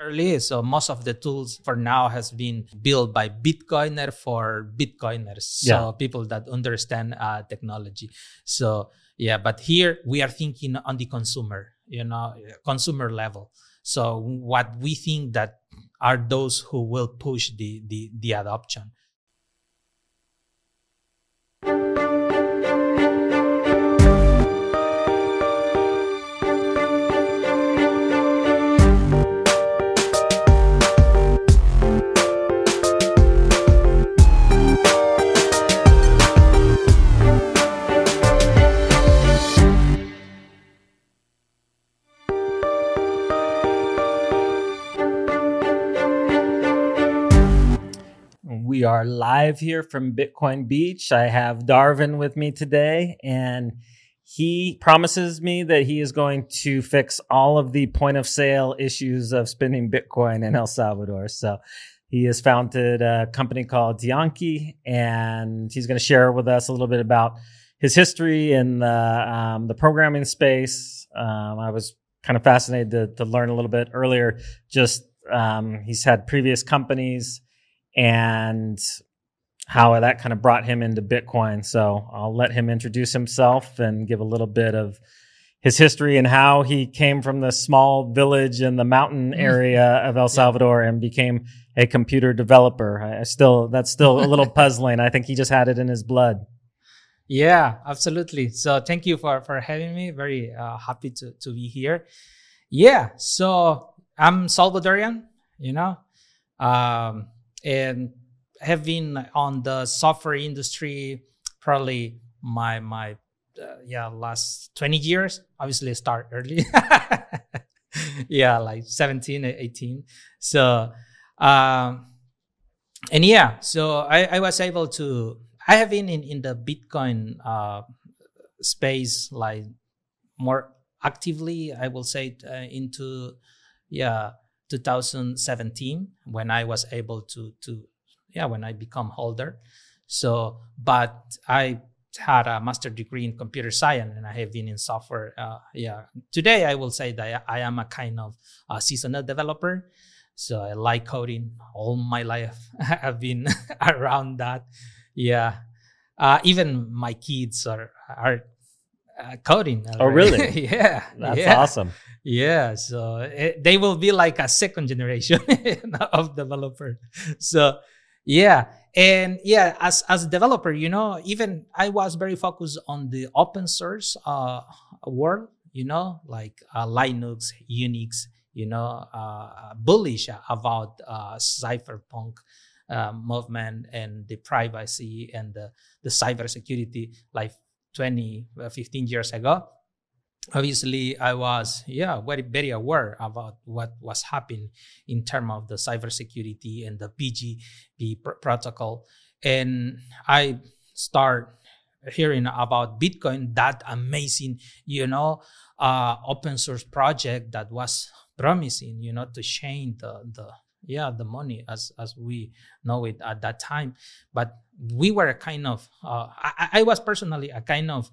early. So most of the tools for now has been built by Bitcoiner for Bitcoiners. So Yeah. people that understand uh, technology. So yeah, but here we are thinking on the consumer, you know, consumer level. So what we think that are those who will push the the, the adoption. We are live here from Bitcoin Beach. I have Darvin with me today, and he promises me that he is going to fix all of the point of sale issues of spending Bitcoin in El Salvador. So he has founded a company called Tiankii, and he's going to share with us a little bit about his history in the, um, the programming space. Um, I was kind of fascinated to, to learn a little bit earlier. Just um, he's had previous companies and how that kind of brought him into Bitcoin. So I'll let him introduce himself and give a little bit of his history and how he came from the small village in the mountain area of El Salvador and became a computer developer. I I still that's still a little puzzling. I think he just had it in his blood. Yeah, absolutely. So thank you for for having me. Very uh, happy to to be here. Yeah, so I'm Salvadorian, you know, um, and have been on the software industry probably my my uh, yeah last 20 years. Obviously, I start early. yeah, like 17, 18. So um, and yeah, so I, I was able to. I have been in, in the Bitcoin uh, space like more actively. I will say uh, into yeah 2017 when I was able to to yeah when I become holder. So, but I had a master degree in computer science and I have been in software. Uh, yeah, today I will say that I am a kind of a seasonal developer. So I like coding all my life. I've been around that. Yeah. Uh, even my kids are are uh, coding. Oh, really? yeah. That's yeah. awesome. Yeah, so it, they will be like a second generation of developer. So yeah, and yeah, as as a developer, you know, even I was very focused on the open source uh, world. You know, like uh, Linux, Unix. You know, uh, bullish about uh, cypherpunk uh, movement and the privacy and the the cybersecurity, like 20, uh, 15 years ago. Obviously i was yeah very very aware about what was happening in terms of the cybersecurity and the bgp pr- protocol. And i start hearing about bitcoin that amazing you know uh, open source project that was promising you know to change the the yeah the money as as we know it at that time. But we were a kind of uh, I, I was personally a kind of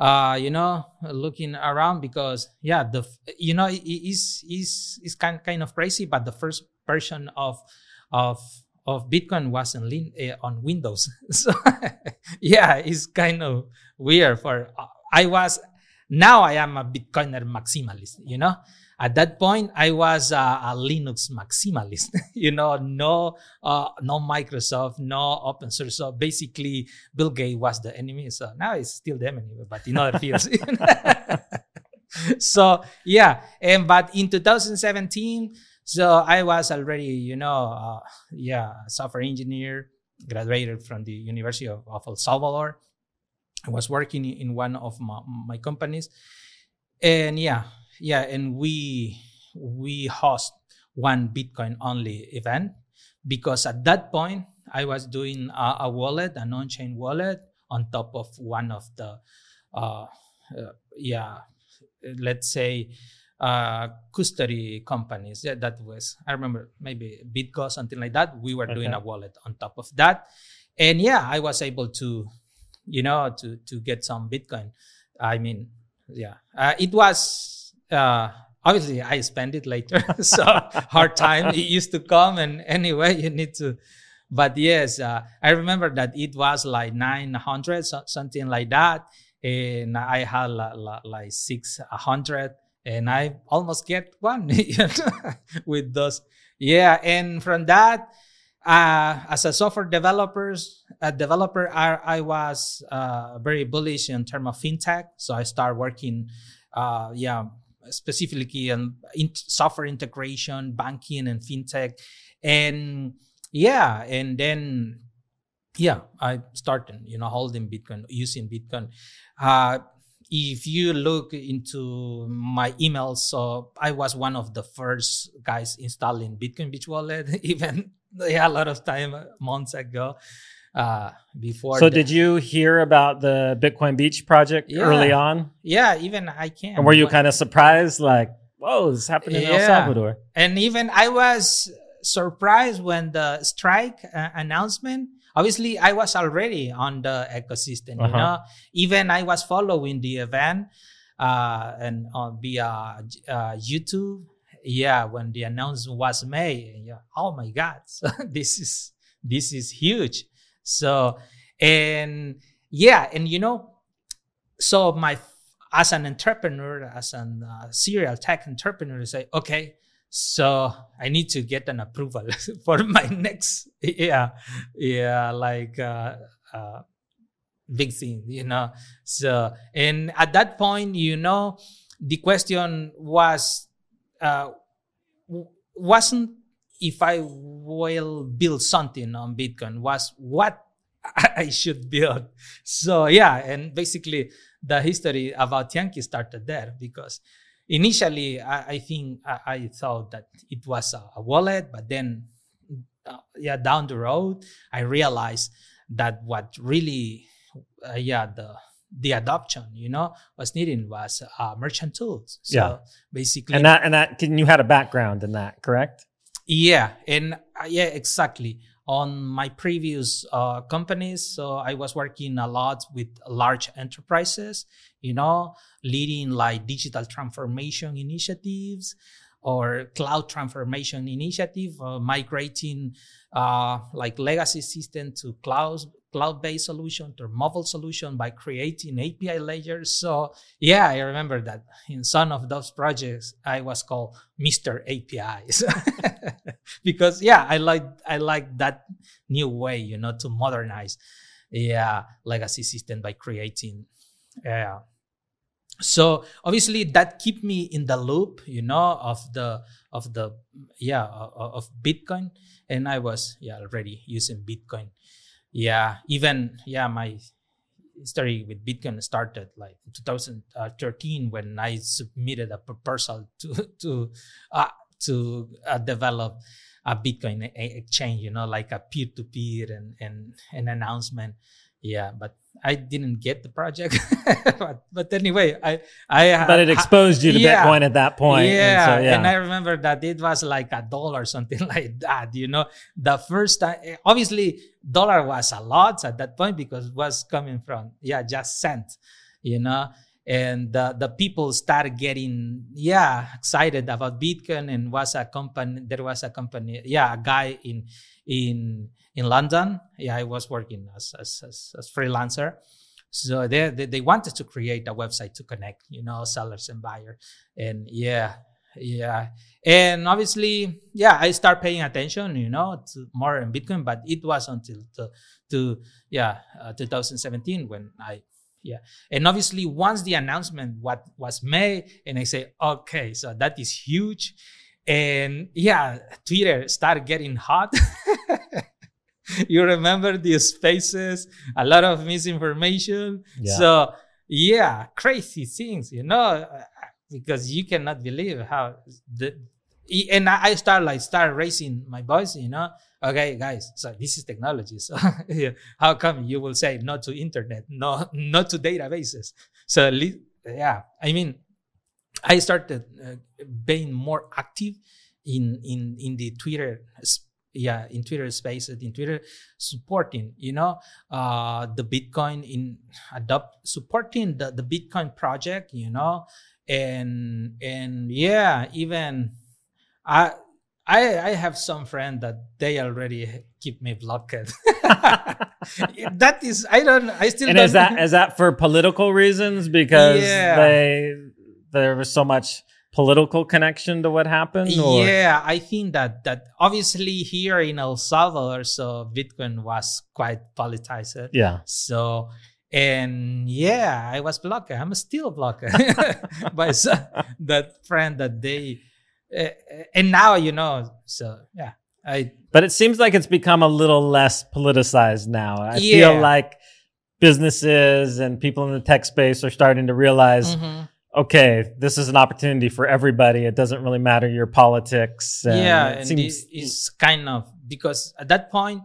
uh, you know, looking around because yeah, the you know it is is is kind kind of crazy, but the first version of of of Bitcoin was on uh, on Windows, so yeah, it's kind of weird. For uh, I was now I am a Bitcoiner maximalist, you know. At that point, I was a Linux maximalist. you know, no, uh, no Microsoft, no open source. So basically, Bill Gates was the enemy. So now it's still the enemy, but in other fields. so yeah, and but in 2017, so I was already, you know, uh, yeah, software engineer, graduated from the University of, of El Salvador. I was working in one of my, my companies, and yeah, yeah, and we we host one Bitcoin only event because at that point I was doing a, a wallet, an on-chain wallet, on top of one of the, uh, uh, yeah, let's say, uh, custody companies. Yeah, that was I remember maybe BitGo something like that. We were doing a wallet on top of that, and yeah, I was able to, you know, to to get some Bitcoin. I mean, yeah, uh, it was uh, obviously I spend it later. so hard time. It used to come, and anyway, you need to. But yes, uh, I remember that it was like 900, so, something like that. And I had like, like 600 and I almost get one with those. Yeah. And from that, uh, as a software developers, a developer, I, I was uh, very bullish in terms of fintech. So I started working, uh, yeah, specifically on in software integration, banking, and fintech, and yeah, and then yeah, I started, you know, holding Bitcoin, using Bitcoin. Uh, if you look into my emails, so I was one of the first guys installing Bitcoin Beach Wallet, even yeah, a lot of time uh, months ago. Uh, before. So, the, did you hear about the Bitcoin Beach project yeah, early on? Yeah, even I can. And were you kind of surprised, like, "Whoa, this happened in yeah. El Salvador"? And even I was surprised when the strike uh, announcement obviously I was already on the ecosystem. Uh-huh. You know, even I was following the event uh, and on via uh, YouTube. Yeah, when the announcement was made, yeah, oh my God, so this is this is huge. So and yeah, and you know, so my as an entrepreneur, as a uh, serial tech entrepreneur, say, okay, so i need to get an approval for my next yeah yeah like uh, uh, big thing you know? So and at that point you know the question was uh, wasn't if i will build something on bitcoin was what i should build so yeah and basically the history about Tiankii started there because initially I, I think I, I, thought that it was a, a wallet, but then uh, yeah, down the road I realized that what really uh, yeah the the adoption you know was needed was uh, merchant tools. So yeah, basically, and that and that can you had a background in that, correct? Yeah, and uh, yeah, exactly on my previous uh, companies. So I was working a lot with large enterprises, you know, leading like digital transformation initiatives or cloud transformation initiative, uh, migrating uh, like legacy system to cloud cloud-based solution or mobile solution by creating API layers. So yeah, I remember that in some of those projects, I was called Mr. APIs because yeah, I like I like that new way, you know, to modernize yeah legacy system by creating yeah. So obviously that keep me in the loop, you know, of the of the yeah of Bitcoin, and I was yeah already using Bitcoin yeah even yeah my story with bitcoin started like 2013 when i submitted a proposal to to uh, to uh, develop a bitcoin exchange you know like a peer-to-peer and and an announcement. Yeah but i didn't get the project. But, but anyway i i but it exposed you to yeah, bitcoin at that point yeah, and, so, yeah. and i remember that it was like a dollar something like that you know? The first time obviously dollar was a lot at that point because it was coming from yeah just cent you know and uh, the people started getting yeah excited about bitcoin and was a company there was a company yeah a guy in in in London. Yeah, I was working as as, as, as freelancer. So they, they, they wanted to create a website to connect, you know, sellers and buyers. And yeah, yeah. And obviously, yeah, I start paying attention, you know, to more in Bitcoin, but it was until to, to yeah, uh, 2017 when I yeah and obviously once the announcement what was made and i say okay so that is huge and yeah twitter started getting hot you remember the spaces, a lot of misinformation. Yeah. So yeah, crazy things, you know, uh, because you cannot believe how the and I start like start raising my voice, you know. Okay, guys, so this is technology. So how come you will say not to internet, no, not to databases? So yeah, I mean, I started uh, being more active in in in the Twitter yeah in twitter spaces in twitter supporting you know uh the bitcoin in adopt supporting the, the bitcoin project you know and and yeah, even I I I have some friend that they already keep me blocked. that is I don't I still and don't is that is that for political reasons because Yeah. they there was so much political connection to what happened or Yeah, I think that that obviously here in El Salvador, so Bitcoin was quite politicized. yeah So and yeah, I was blocked. I'm still blocked by that friend that they and now you know. So yeah, I but it seems like it's become a little less politicized now i Yeah. feel like businesses and people in the tech space are starting to realize Mhm. okay this is an opportunity for everybody it doesn't really matter your politics and yeah, it and seems it's kind of because at that point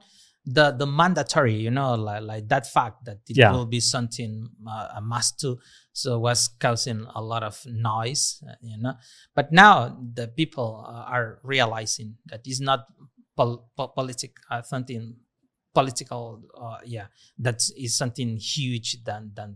the the mandatory, you know, like like that fact that it Yeah. will be something uh, a must do, so was causing a lot of noise, uh, you know. But now the people uh, are realizing that it's not pol- po- politic uh, something political. Uh, yeah, that is something huge than than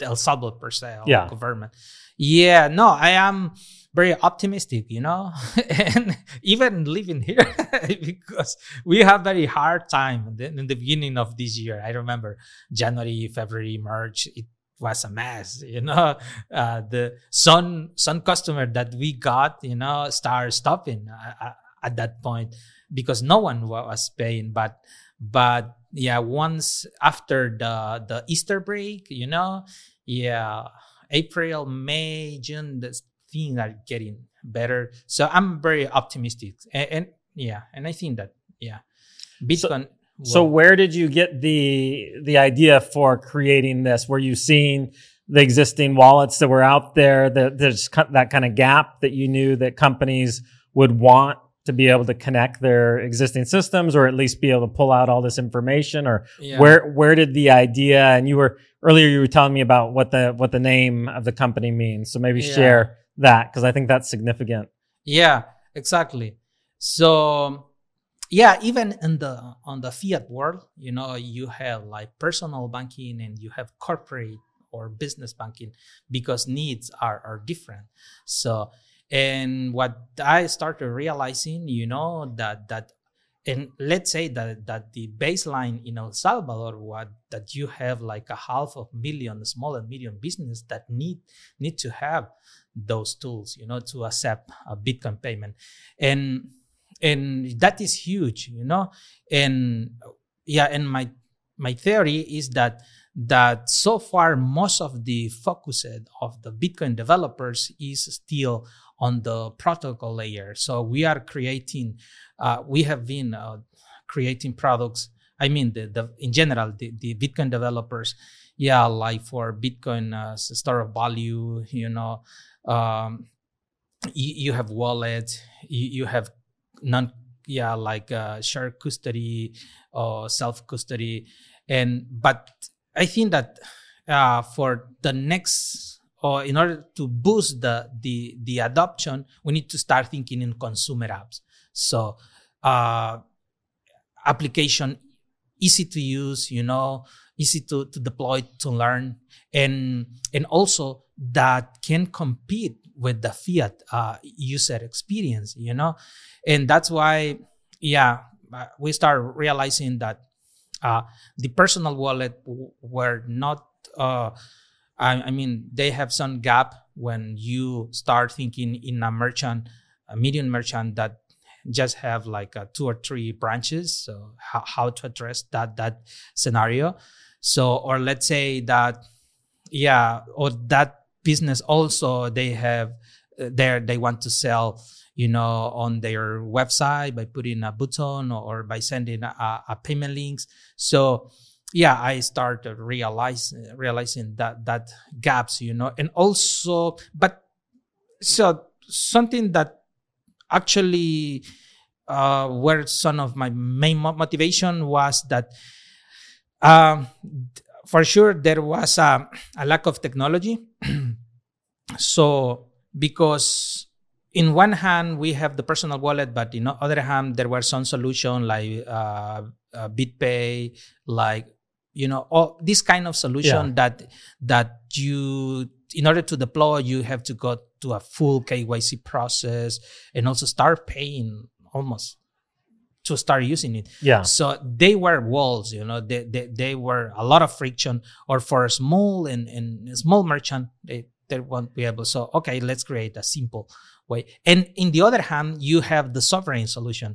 the El Salvador per se or Yeah. government. Yeah, no, I am very optimistic, you know, and even living here because we have very hard time in the, in the beginning of this year. I remember January, February, March. It was a mess, you know. Uh, the some some customer that we got, you know, start stopping uh, uh, at that point because no one was paying. But but yeah, once after the the Easter break, you know, yeah, April, May, June, the things are getting better. So I'm very optimistic, and, and yeah, and I think that yeah, Bitcoin. So will- where did you get the the idea for creating this? Were you seeing the existing wallets that were out there that there's that kind of gap that you knew that companies would want to be able to connect their existing systems or at least be able to pull out all this information or yeah. where where did the idea and you were earlier you were telling me about what the what the name of the company means so maybe Yeah. share that because I think that's significant. Yeah, exactly. So yeah, even in the on the fiat world, you know, you have like personal banking and you have corporate or business banking because needs are are different. So and what I started realizing, you know, that that and let's say that that the baseline in El Salvador what that you have like a half of million small and medium business that need need to have those tools you know to accept a bitcoin payment and and that is huge you know? And yeah and my my theory is that that so far most of the focus of the bitcoin developers is still on the protocol layer. So we are creating uh, we have been uh, creating products i mean the, the in general the, the bitcoin developers yeah like for bitcoin uh, store of value you know um, you, you have wallet you, you have non yeah like uh, share custody or self custody and but i think that uh, for the next or in order to boost the the the adoption we need to start thinking in consumer apps. So uh application easy to use you know easy to, to deploy to learn. And and also that can compete with the fiat uh, user experience you know? And that's why yeah uh, we start realizing that uh, the personal wallet were not uh, I, I mean they have some gap when you start thinking in a merchant a medium merchant that just have like uh, two or three branches so how, how to address that that scenario. So or let's say that yeah or that business also they have uh, there they want to sell you know on their website by putting a button or, by sending a, a payment links. So yeah i started realize realizing that that gaps you know. And also but so something that actually uh, where some of my main motivation was that um, for sure there was a, a lack of technology so because in one hand we have the personal wallet but in the other hand there were some solution like uh, uh, bitpay like you know all this kind of solution Yeah. that that you in order to deploy, you have to go to a full KYC process and also start paying almost to start using it. Yeah. So they were walls, you know, they, they, they were a lot of friction or for a small and, and small merchant, they, they won't be able. So, okay, let's create a simple way. And in the other hand, you have the sovereign solution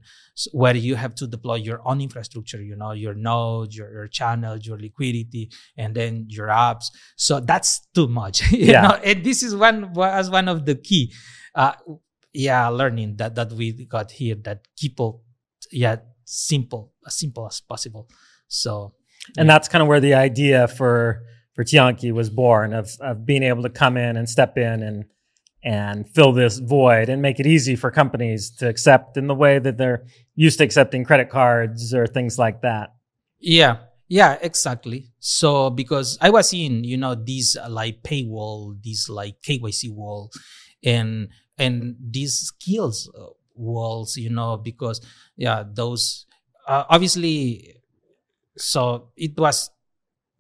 where you have to deploy your own infrastructure, you know, your nodes, your, your channels, your liquidity, and then your apps. So that's too much. you Yeah. know, and this is one was one of the key uh yeah, learning that that we got here that people yeah, simple, as simple as possible. So and that's kind of where the idea for for Tiankii was born of of being able to come in and step in and and fill this void and make it easy for companies to accept in the way that they're used to accepting credit cards or things like that. Yeah, yeah, exactly. So because I was in, you know, these uh, like paywall, these like KYC wall, and and these skills uh, walls, you know, because yeah, those uh, obviously, so it was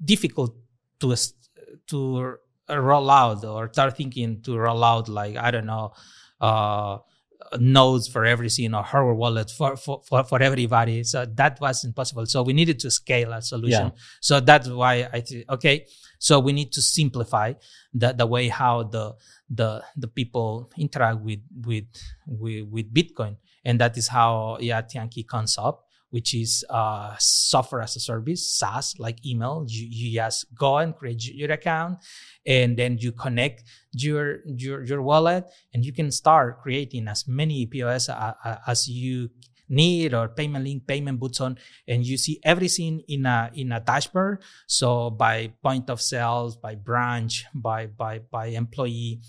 difficult to to roll out or start thinking to roll out like I don't know. Uh, nodes for everything or hardware wallet for, for, for, for everybody. So that was impossible. So we needed to scale a solution. Yeah. So that's why I think, okay, so we need to simplify the, the way how the, the, the people interact with, with, with, with Bitcoin. And that is how, yeah, Tiankii comes up which is uh, software as a service, SaaS, like email. You, you just go and create your account, and then you connect your your your wallet, and you can start creating as many POS a- a- as you need or payment link, payment button, and you see everything in a in a dashboard. So by point of sales, by branch, by by by employee.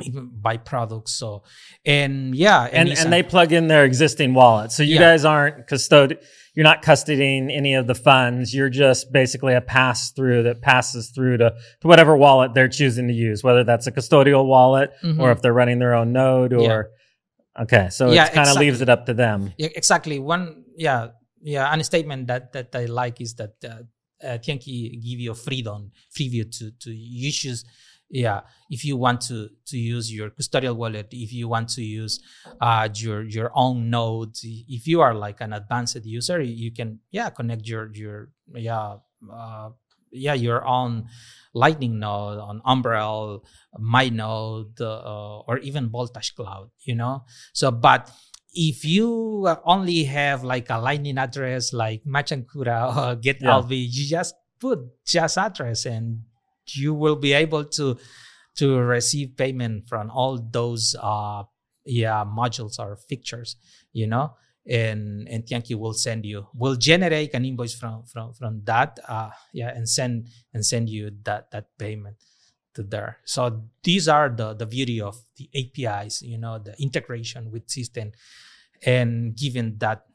Even by products, so and yeah, And it's and they plug in their existing wallet. So you Yeah. guys aren't custod you're not custodying any of the funds. You're just basically a pass through that passes through to, to whatever wallet they're choosing to use, whether that's a custodial wallet Mhm. or if they're running their own node or okay. So Yeah, it kind of exactly. leaves it up to them. Yeah, exactly. One, yeah, yeah. And a statement that that I like is that uh, uh, Tiankii give you freedom, free view to to choose. Yeah, if you want to to use your custodial wallet, if you want to use uh, your your own node, if you are like an advanced user, you can yeah connect your your yeah uh, yeah you're on lightning node on umbrel myNode uh, or even voltage cloud you know so but if you only have like a lightning address like machankura or get Yeah. lv you just put just address and you will be able to to receive payment from all those uh yeah modules or fixtures you know and and Tiankii will send you will generate an invoice from from from that uh yeah and send and send you that that payment to there. So these are the the beauty of the apis you know the integration with system and given that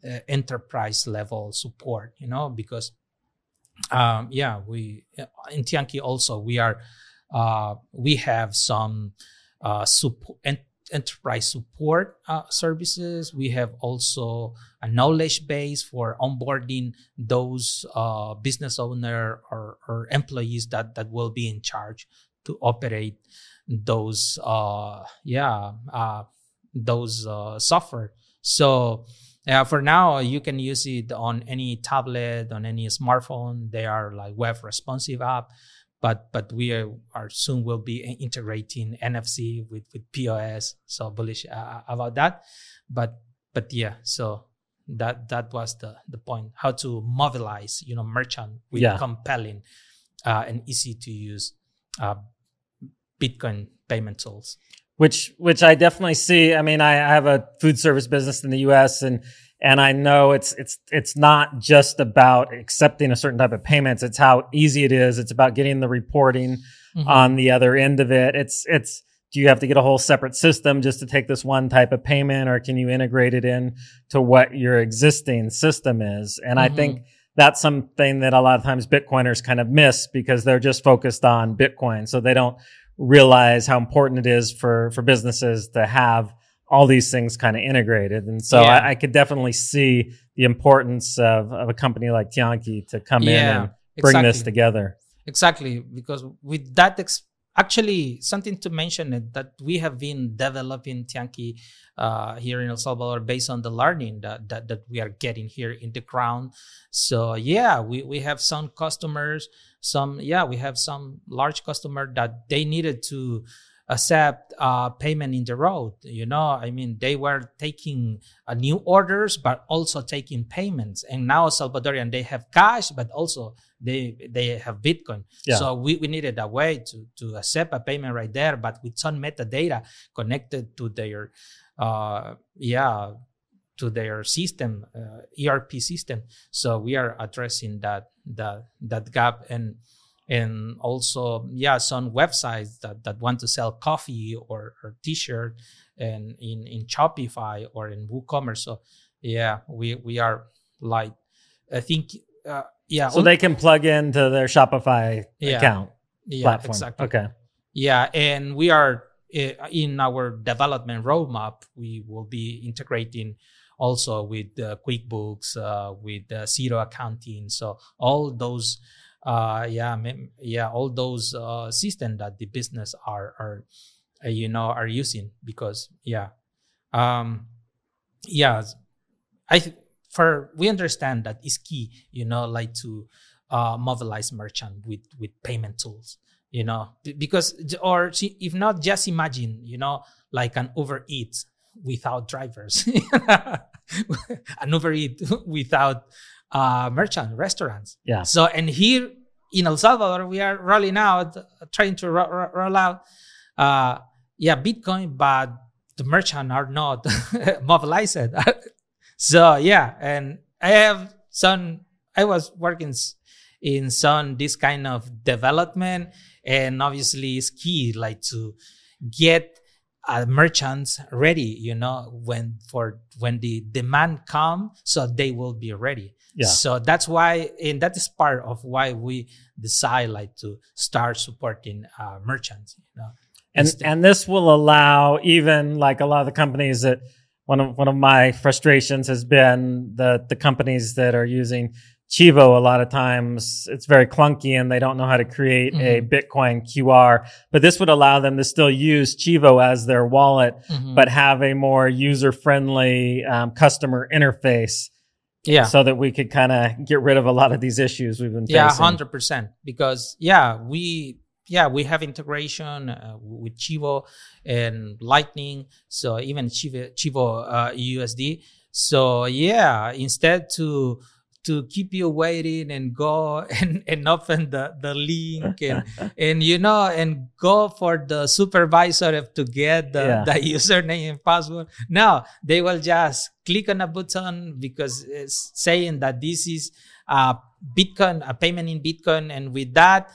uh, enterprise level support you know because um yeah we in Tiankii also we are uh we have some uh support enterprise support uh, services. We have also a knowledge base for onboarding those uh business owner or, or employees that that will be in charge to operate those uh yeah uh those uh software. So for now you can use it on any tablet, on any smartphone. They are like web responsive app, but but we are, are soon will be integrating NFC with with POS. So bullish uh, about that. But but yeah, so that that was the the point. How to mobilize you know merchant with Yeah. compelling uh, and easy to use uh, Bitcoin payment tools. which which I definitely see. I mean, I, I have a food service business in the U.S. and and I know it's it's it's not just about accepting a certain type of payments. It's how easy it is. It's about getting the reporting Mhm. on the other end of it. It's it's do you have to get a whole separate system just to take this one type of payment, or can you integrate it in to what your existing system is? And I Mhm. think that's something that a lot of times Bitcoiners kind of miss because they're just focused on Bitcoin, so they don't realize how important it is for for businesses to have all these things kind of integrated. And so Yeah. I, I could definitely see the importance of, of a company like Tiankii to come in and bring this together. Exactly, because with that ex- actually something to mention it that we have been developing Tiankii uh, here in El Salvador based on the learning that, that, that we are getting here in the ground. So yeah, we, we have some customers, some yeah, we have some large customer that they needed to accept uh, payment in the road. You know, I mean, they were taking uh, new orders, but also taking payments. And now Salvadorian, they have cash, but also they they have Bitcoin. Yeah. So we, we needed a way to to accept a payment right there, but with some metadata connected to their uh yeah to their system uh, ERP system. So we are addressing that that that gap and and also yeah some websites that, that want to sell coffee or, or t-shirt and in in shopify or in woocommerce so yeah we we are like i think uh, yeah So they can plug into their Shopify Yeah. account yeah platform. exactly Okay. yeah and we are uh, in our development roadmap we will be integrating also with uh, quickbooks uh, with uh, Xero accounting so all those uh yeah yeah all those uh systems that the business are are uh, you know are using because yeah um yeah i th- for we understand that is key you know like to uh mobilize merchant with with payment tools you know because or if not just imagine you know like an uber eats without drivers an uber eat without uh merchant restaurants Yeah. so and here in el salvador we are rolling out trying to ro- ro- roll out uh yeah bitcoin but the merchant are not mobilized. So yeah and i have some i was working in some this kind of development and obviously it's key like to get uh, merchants ready you know when for when the demand come so they will be ready Yeah. so that's why and that is part of why we decide like to start supporting uh, merchants you know and Instead- and this will allow even like a lot of the companies that one of one of my frustrations has been the the companies that are using Chivo a lot of times it's very clunky and they don't know how to create a Mhm. Bitcoin QR. But this would allow them to still use Chivo as their wallet, Mhm. but have a more user friendly um, customer interface yeah. so that we could kind of get rid of a lot of these issues we've been yeah facing. hundred percent. Because yeah we yeah we have integration uh, with Chivo and Lightning so even Chivo, Chivo uh, USD so yeah instead to to keep you waiting and go and, and open the, the link and and you know and go for the supervisor to get the, Yeah. the username and password. No they will just click on a button because it's saying that this is a bitcoin a payment in bitcoin and with that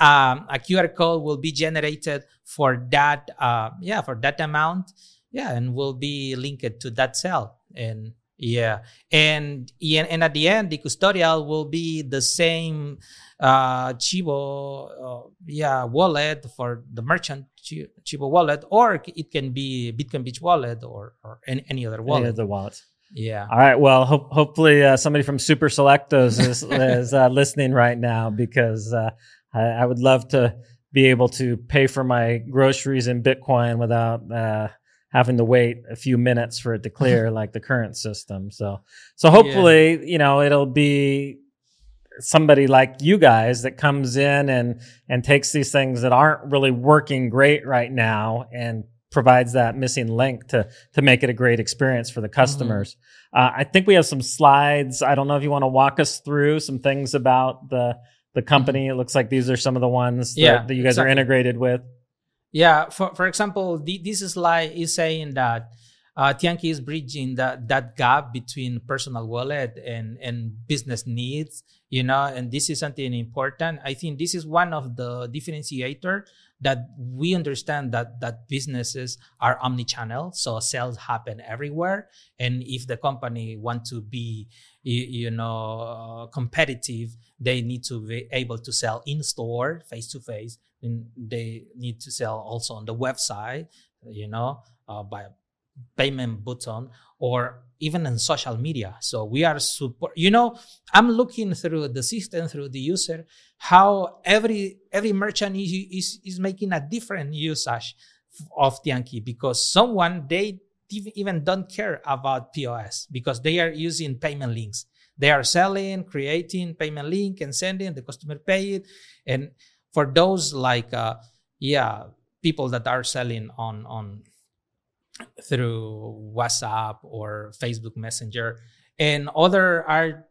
um, a qr code will be generated for that uh, yeah for that amount. Yeah and will be linked to that cell. And yeah and and at the end the custodial will be the same uh chivo uh, yeah wallet for the merchant chivo wallet or it can be bitcoin beach wallet or, or any, any other wallet of the wallets. yeah All right. Well, ho- hopefully uh, somebody from Super Selectos is, is uh, listening right now because uh, I, I would love to be able to pay for my groceries in Bitcoin without uh, having to wait a few minutes for it to clear like the current system. So, so hopefully, you know, it'll be somebody like you guys that comes in and and takes these things that aren't really working great right now and provides that missing link to to make it a great experience for the customers. Uh, I think we have some slides. I don't know if you want to walk us through some things about the the company. It looks like these are some of the ones that, Yeah, that you guys are integrated with. Yeah, for for example, the, this slide is saying that uh, Tiankii is bridging that that gap between personal wallet and and business needs. You know, and this is something important. I think this is one of the differentiator that we understand that that businesses are omni-channel, so sales happen everywhere. And if the company want to be, you, know, uh, competitive, they need to be able to sell in store, face to face they need to sell also on the website you know uh, by payment button or even in social media. So we are support. You know, I'm looking through the system through the user how every every merchant is is, is making a different usage of Tiankii because someone they even don't care about POS because they are using payment links. They are selling, creating payment link and sending the customer pay it. And for those like uh, yeah people that are selling on on through WhatsApp or Facebook Messenger, and other are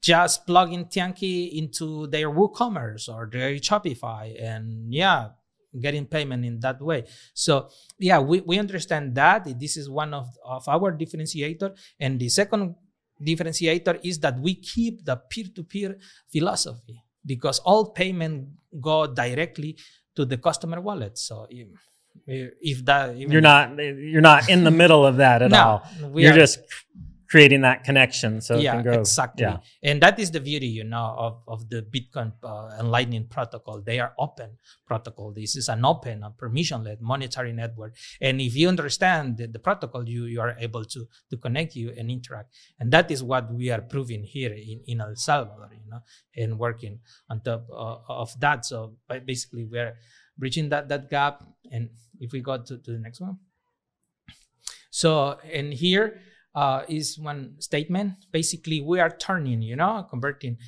just plugging Tiankii into their WooCommerce or their Shopify, and yeah, getting payment in that way. So yeah, we, we understand that this is one of, of our differentiator. And the second differentiator is that we keep the peer-to-peer philosophy because all payment go directly to the customer wallet. So if that even, you're not you're not in the middle of that at no, all. You're are, just creating that connection so yeah exactly. Yeah. and that is the beauty you know of, of the bitcoin uh, and lightning protocol. They are open protocol. This is an open a permission-led monetary network. And if you understand the, the protocol you you are able to to connect you and interact. And that is what we are proving here in, in el salvador you know and working on top uh, of that. So basically we're bridging that that gap. And if we go to, to the next one. So and here uh, is one statement. Basically, we are turning, you know, converting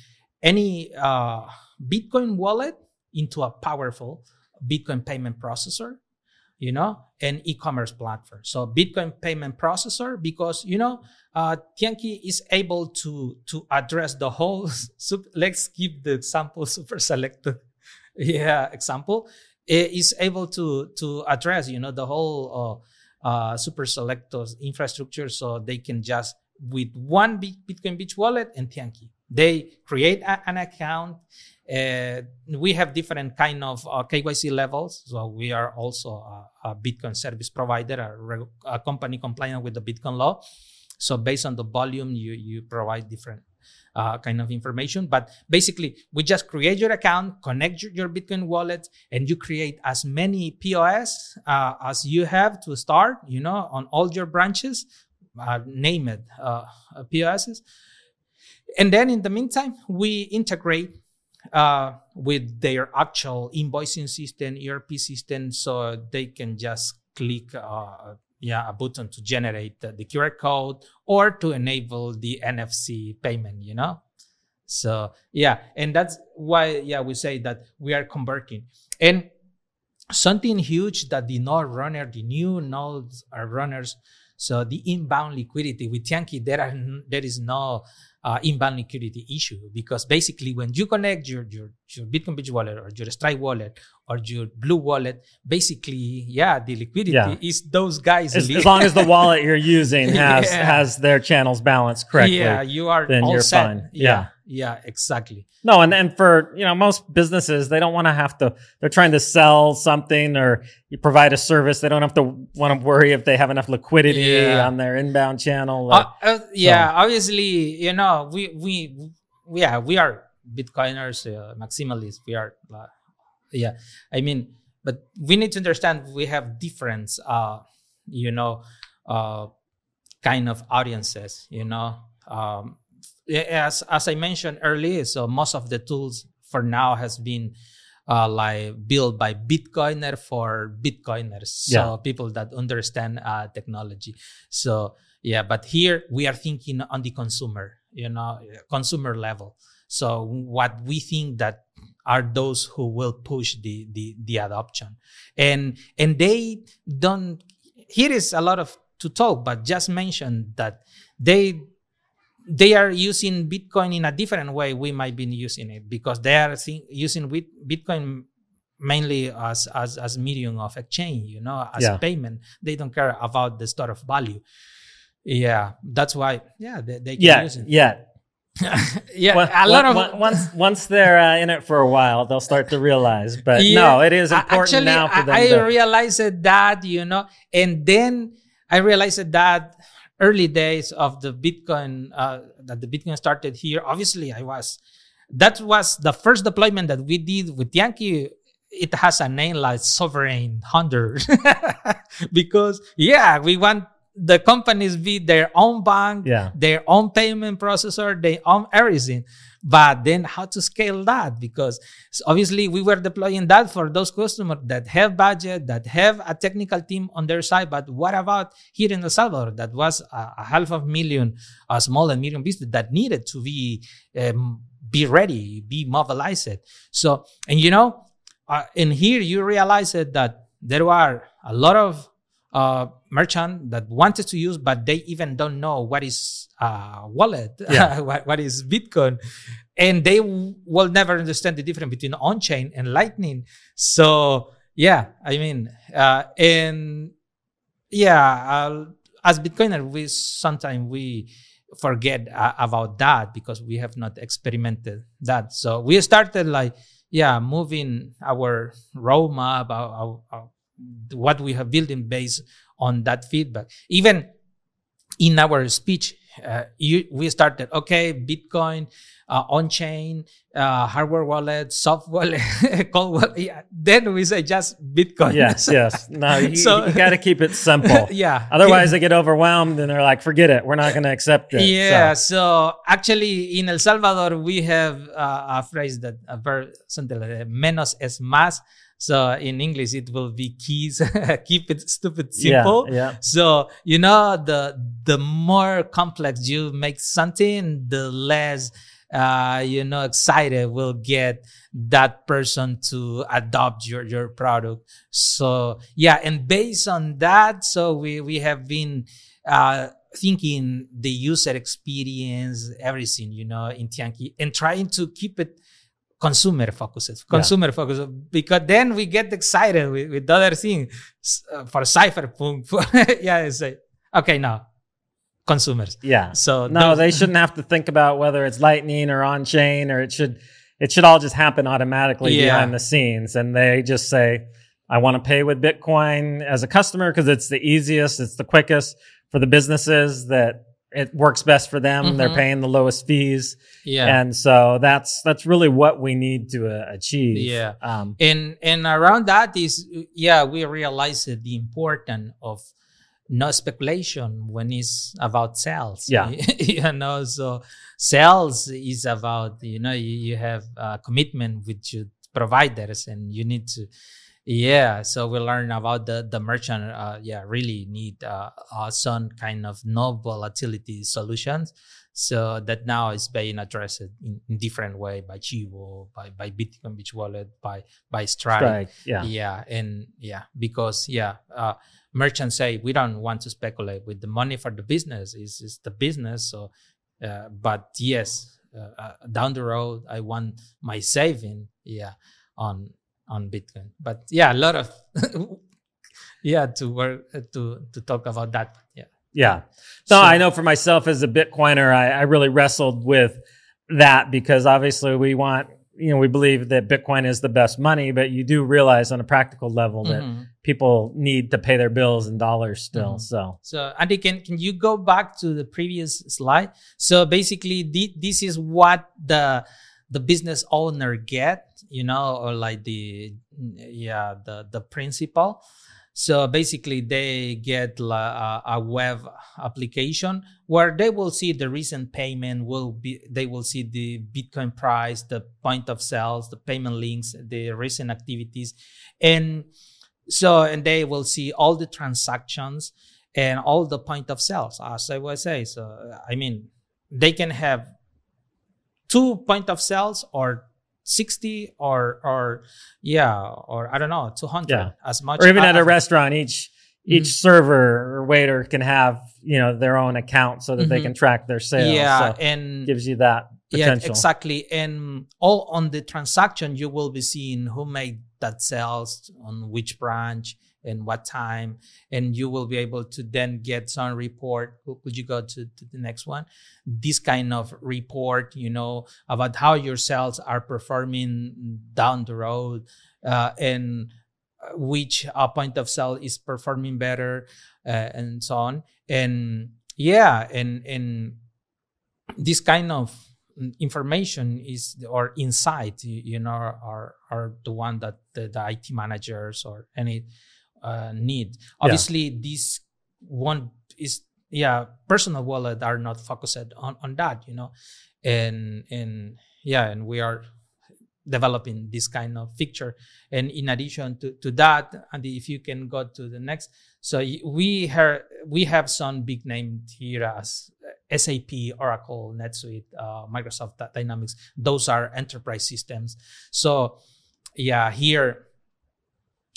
any uh, Bitcoin wallet into a powerful Bitcoin payment processor, you know, and e-commerce platform. So Bitcoin payment processor because you know uh, Tiankii is able to to address the whole. let's give the example Super Selectos, yeah, example. It is able to to address you know the whole uh, uh, super selectos infrastructure so they can just with one Bitcoin Beach wallet and Tiankii. They create a, an account. Uh, we have different kind of uh, KYC levels. So we are also a, a Bitcoin service provider, a, a, company compliant with the Bitcoin law. So based on the volume, you you provide different uh, kind of information. But basically, we just create your account, connect your, Bitcoin wallet, and you create as many POS uh, as you have to start, you know, on all your branches, uh, name it, uh, POSs. And then in the meantime, we integrate uh, with their actual invoicing system, ERP system, so they can just click uh, yeah, a button to generate the, QR code or to enable the NFC payment, you know? So yeah, and that's why yeah we say that we are converting. And something huge that the node runner, the new nodes are runners. So the inbound liquidity with Tiankii, there are there is no uh, inbound liquidity issue because basically when you connect your, your, your Bitcoin Beach wallet or your Strike wallet or your Blue wallet, basically, yeah, the liquidity yeah. is those guys. As, as, long as the wallet you're using has yeah. has their channels balanced correctly, yeah, you are then you're set. fine. Yeah. yeah. Yeah, exactly. No, and and for you know most businesses, they don't want to have to. They're trying to sell something or you provide a service. They don't have to want to worry if they have enough liquidity yeah. on their inbound channel. uh, uh, yeah, so. obviously, you know, we we yeah we are Bitcoiners, uh, maximalists. We are, uh, yeah. I mean, but we need to understand we have different, uh, you know, uh, kind of audiences. You know, um, as as I mentioned earlier, so most of the tools for now has been uh, like built by Bitcoiner for Bitcoiners, so yeah. people that understand uh, technology. So yeah, but here we are thinking on the consumer, you know, consumer level. So what we think that are those who will push the the the adoption, and and they don't. Here is a lot of to talk, but just mention that they they are using Bitcoin in a different way we might be using it because they are using Bitcoin mainly as, as as medium of exchange, you know, as yeah. payment. They don't care about the store of value. Yeah, that's why. Yeah, they, they can yeah, use it. Yeah, yeah, a lot of once once they're uh, in it for a while, they'll start to realize. But yeah, no, it is important actually, now for them. I, I to... realized that you know, and then I realized that early days of the Bitcoin uh, that the Bitcoin started here, obviously I was that was the first deployment that we did with Tiankii. it has a name like sovereign hunter because yeah we want the companies be their own bank Yeah. their own payment processor their own everything but then how to scale that? Because obviously we were deploying that for those customers that have budget that have a technical team on their side. But what about here in el salvador that was a, a half of million a small and medium business that needed to be um, be ready be mobilized? So and you know uh, and here you realize that there are a lot of uh, merchant that wanted to use, but they even don't know what is uh, wallet, Yeah. what, what is Bitcoin, and they w- will never understand the difference between on-chain and Lightning. So yeah, I mean, uh, and yeah, uh, as Bitcoiner, we sometimes we forget uh, about that because we have not experimented that. So we started like yeah, moving our roadmap, our, our, our, what we have built in based on that feedback. Even in our speech, uh, you, we started okay, Bitcoin, uh, on chain, uh, hardware wallet, soft wallet, cold wallet. Yeah. Then we say just Bitcoin. Yes, yes. No, you, So- you got to keep it simple. yeah. Otherwise, they get overwhelmed and they're like, "Forget it. We're not going to accept it." Yeah. So, So, actually, in El Salvador, we have uh, a phrase that a like that, menos es más. So in English, it will be keys. Keep it stupid simple. Yeah, yeah. So you know the the more complex you make something, the less uh, you know excited will get that person to adopt your your product. So yeah, and based on that, so we we have been uh, thinking the user experience, everything you know in Tiankii and trying to keep it consumer focused consumer focused because then we get excited with, with other things uh, for cypherpunk for yeah it's like okay now consumers. Yeah. so No, they shouldn't have to think about whether it's lightning or on chain or it should it should all just happen automatically Yeah. behind the scenes. And they just say I want to pay with Bitcoin as a customer because it's the easiest, it's the quickest for the businesses that it works best for them. They're Mhm. paying the lowest fees. yeah And so that's that's really what we need to uh, achieve. Yeah. Um and and around that is yeah we realize the importance of no speculation when it's about sales Yeah. you know so sales is about you know you, you have a commitment with your providers and you need to yeah so we learn about the the merchant uh, yeah really need uh, uh, some kind of no volatility solutions so that now is being addressed in, in different way by chivo by by bitcoin beach wallet by by stripe, strike. Yeah. yeah and yeah because yeah uh, merchants say we don't want to speculate with the money for the business is is the business so uh, but yes uh, uh, down the road i want my saving yeah on on bitcoin but yeah a lot of yeah to work uh, to to talk about that yeah Yeah. So, I know for myself as a Bitcoiner, I, I really wrestled with that because obviously we want, you know, we believe that Bitcoin is the best money, but you do realize on a practical level that Mhm. people need to pay their bills in dollars still. Mhm. So, So, Andy, can, can you go back to the previous slide? So basically, thi- this is what the the business owner get, you know, or like the yeah the the principal. So basically, they get a, a web application where they will see the recent payment. Will be they will see the Bitcoin price, the point of sales, the payment links, the recent activities, and so and they will see all the transactions and all the point of sales as i was say so i mean they can have two point of sales or 60 or or yeah or i don't know 200 Yeah. as much or even at a restaurant, each each Mhm. server or waiter can have you know their own account so that they Mhm. can track their sales. yeah so and gives you that potential. yeah exactly and all on the transaction you will be seeing who made that sales on which branch and what time and you will be able to then get some report. Could- you go to, to the next one? This kind of report you know about how your sales are performing down the road uh, and which uh, point of sale is performing better uh, and so on. And yeah and and this kind of information is or insight you, you know are are the one that the, the IT managers or any uh, need. Obviously, yeah. this one is yeah personal wallet are not focused on on that you know? And and yeah and we are developing this kind of feature. And in addition to, to that and if you can go to the next. So we have we have some big names here as sap oracle netsuite uh, microsoft dynamics. Those are enterprise systems. So yeah here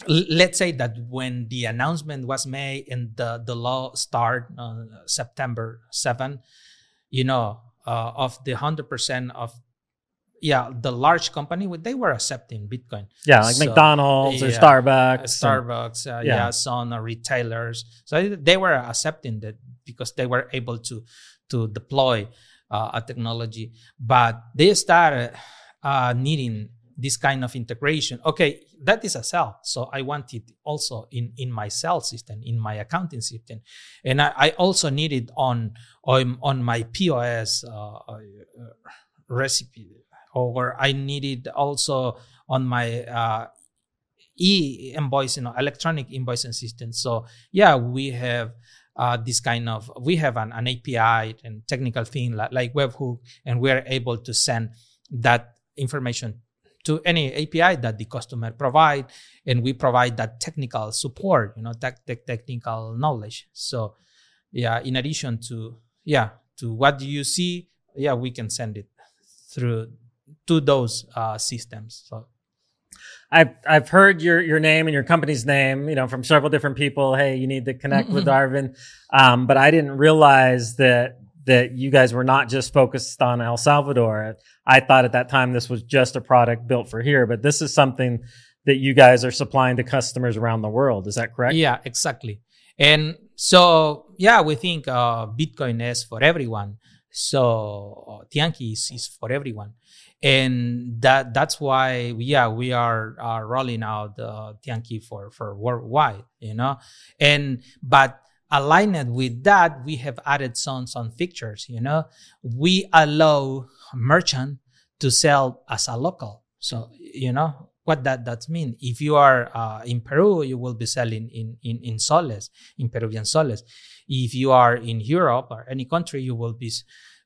let's say that when the announcement was made and the, the law start on September 7, you know, uh, of the 100% of yeah, the large company they were accepting Bitcoin. Yeah, like so, McDonald's yeah, or Starbucks. Starbucks, uh, yeah. yeah, some uh, retailers. So they were accepting that because they were able to to deploy uh, a technology, but they started uh, needing this kind of integration. Okay, that is a cell. So I want it also in, in my cell system, in my accounting system. And I, I also need it on, on, on my POS uh, uh, recipe, or I need it also on my uh, e invoicing, know, electronic invoicing system. So yeah, we have uh, this kind of we have an, an API and technical thing like, like webhook, and we're able to send that information to any API that the customer provide, and we provide that technical support, you know, tech, tech technical knowledge. So, yeah, in addition to yeah, to what do you see, yeah, we can send it through to those uh, systems. So. I've I've heard your your name and your company's name, you know, from several different people. Hey, you need to connect with Darvin, um, but I didn't realize that that you guys were not just focused on El Salvador. I thought at that time this was just a product built for here, but this is something that you guys are supplying to customers around the world. Is that correct? Yeah, exactly. And so, yeah, we think uh, Bitcoin is for everyone. So Tiankii is, is for everyone. And that that's why, yeah, we are uh, rolling out uh, Tiankii for, for worldwide, you know? And, but aligned with that, we have added some some features. You know, we allow merchant to sell as a local. So you know what that that mean. If you are uh, in Peru, you will be selling in, in in soles, in Peruvian soles. If you are in Europe or any country, you will be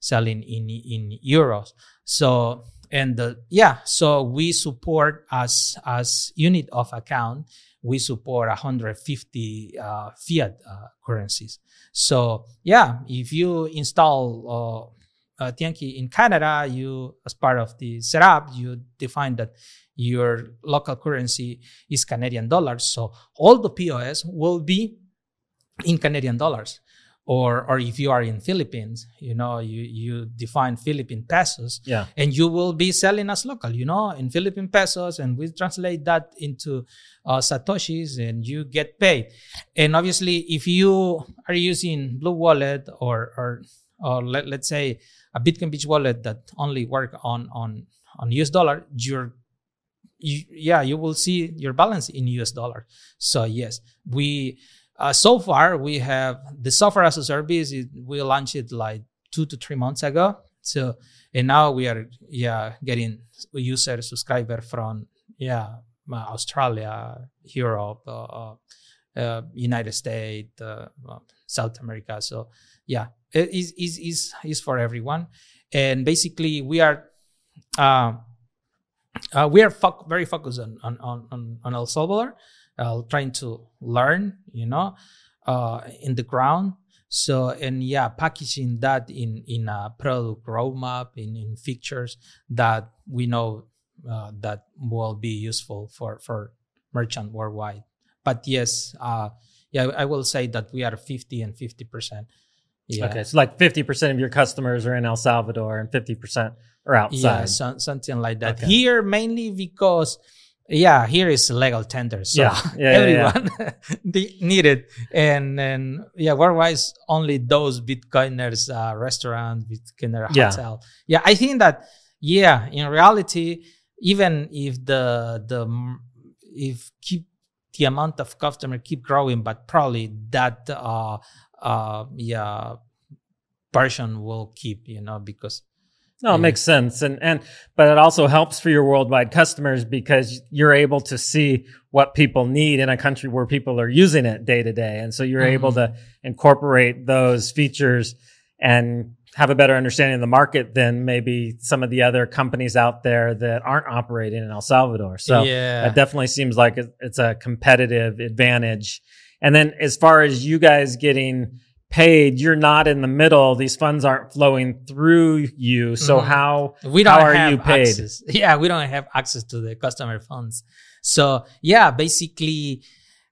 selling in in euros. So and the, yeah, so we support as as unit of account we support 150 uh, fiat uh, currencies. So yeah, if you install uh, uh, Tiankii in Canada, you as part of the setup, you define that your local currency is Canadian dollars. So all the POS will be in Canadian dollars or or if you are in Philippines, you know, you you define Philippine pesos, yeah, and you will be selling as local, you know, in Philippine pesos, and we translate that into uh, satoshis, and you get paid. And obviously, if you are using Blue Wallet or or or let, let's say a Bitcoin Beach wallet that only work on on on US dollar, you're you, yeah, you will see your balance in US dollar. So yes, we uh, so far, we have the software as a service. It, we launched it like two to three months ago. So, and now we are yeah getting user subscriber from yeah Australia, Europe, uh, uh, uh United States, uh, South America. So yeah, it is is is is for everyone. And basically, we are. Uh, we are fo- very focused on, on, on, on El Salvador, uh, trying to learn, you know, uh, in the ground. So and yeah, packaging that in in a product roadmap, in in features that we know uh, that will be useful for for merchant worldwide. But yes, uh, yeah, I will say that we are fifty and fifty percent. Yeah. Okay, so like fifty percent of your customers are in El Salvador and fifty percent are outside. Yeah, so, something like that. Okay. Here mainly because yeah here is legal tender so yeah, yeah everyone yeah, yeah. need it and and yeah worldwide only those bitcoiners uh, restaurant bitcoiner hotel. Yeah i think that yeah in reality even if the the if keep the amount of customer keep growing but probably that uh uh yeah version will keep you know because No, it makes sense. And, and, but it also helps for your worldwide customers because you're able to see what people need in a country where people are using it day to day. And so you're able Mm-hmm. to incorporate those features and have a better understanding of the market than maybe some of the other companies out there that aren't operating in El Salvador. So yeah. that definitely seems like it's a competitive advantage. And then as far as you guys getting paid, you're not in the middle. These funds aren't flowing through you. So Mhm. how we don't How are have you paid? access. Yeah, we don't have access to the customer funds. So yeah, basically,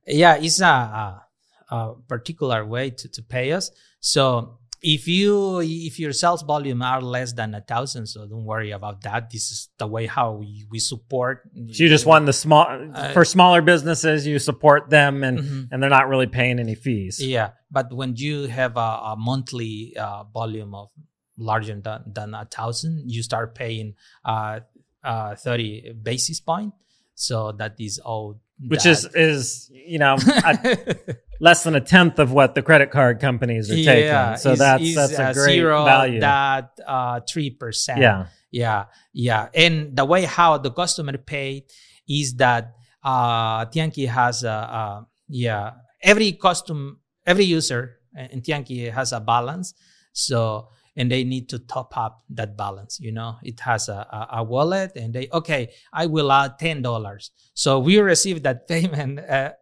yeah, it's a, a, a particular way to, to pay us. So if you if your sales volume are less than a thousand, so don't worry about that. This is the way how we, we support. so you just want the small Uh, for smaller businesses, you support them and Mhm. and they're not really paying any fees. Yeah, but when you have a, a monthly uh, volume of larger than, than a thousand, you start paying uh, uh, 30 basis point. So that is all. Which is is you know a, less than a tenth of what the credit card companies are taking. So is- that's is, that's a uh, great zero value. That uh, three percent. yeah. yeah, yeah. And the way how the customer paid is that uh, Tiankii has a, a yeah every custom every user in Tiankii has a balance. So and they need to top up that balance. You know, it has a, a, a wallet, and they okay, I will add ten dollars. So we receive that payment, uh,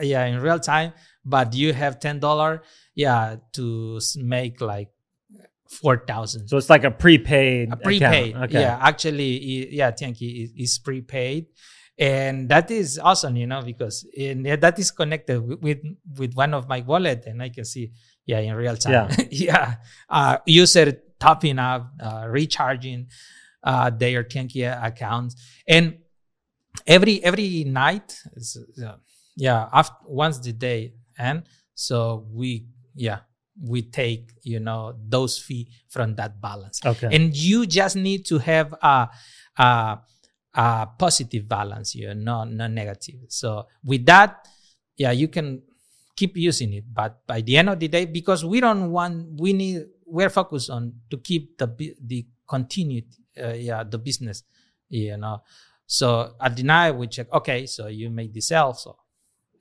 yeah, in real time. But you have ten dollar, yeah, to make like four thousand. So it's like a prepaid. A prepaid. Account. Okay. Yeah, actually, yeah, Tiankii is, prepaid. And that is awesome, you know, because in, yeah, that is connected with, with with one of my wallet, and I can see, yeah, in real time, Yeah. yeah, uh, user topping up, uh, recharging uh, their Tiankii accounts, and every every night, uh, yeah, after once the day, and so we, yeah, we take you know those fee from that balance. Okay. and you just need to have a, a, a positive balance here not not negative. So with that yeah you can keep using it but by the end of the day because we don't want we need we're focused on to keep the the continued uh, yeah the business you know so at the night we check okay so you made the sale so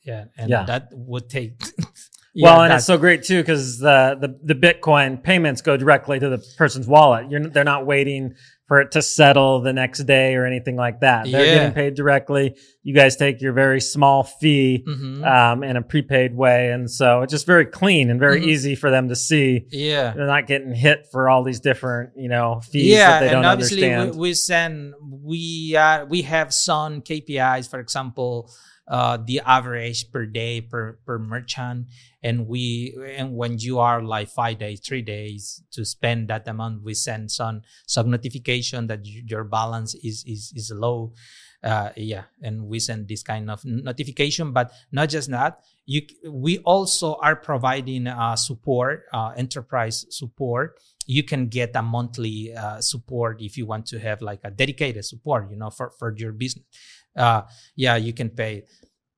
yeah and Yeah. that would take well, and it's so great too because the, the the Bitcoin payments go directly to the person's wallet. You're they're not waiting for it to settle the next day or anything like that. They're Yeah. getting paid directly. You guys take your very small fee Mhm. um, in a prepaid way, and so it's just very clean and very Mhm. easy for them to see. yeah They're not getting hit for all these different you know fees yeah, that they don't and obviously understand. we, we send we uh, we have some KPIs. For example, uh, the average per day per per merchant, and we and when you are like five days, three days to spend that amount, we send some some notification that your balance is is is low. Uh, yeah, and we send this kind of notification. But not just that, you we also are providing uh, support, uh, enterprise support you can get a monthly uh, support if you want to have like a dedicated support you know for, for your business uh, yeah you can pay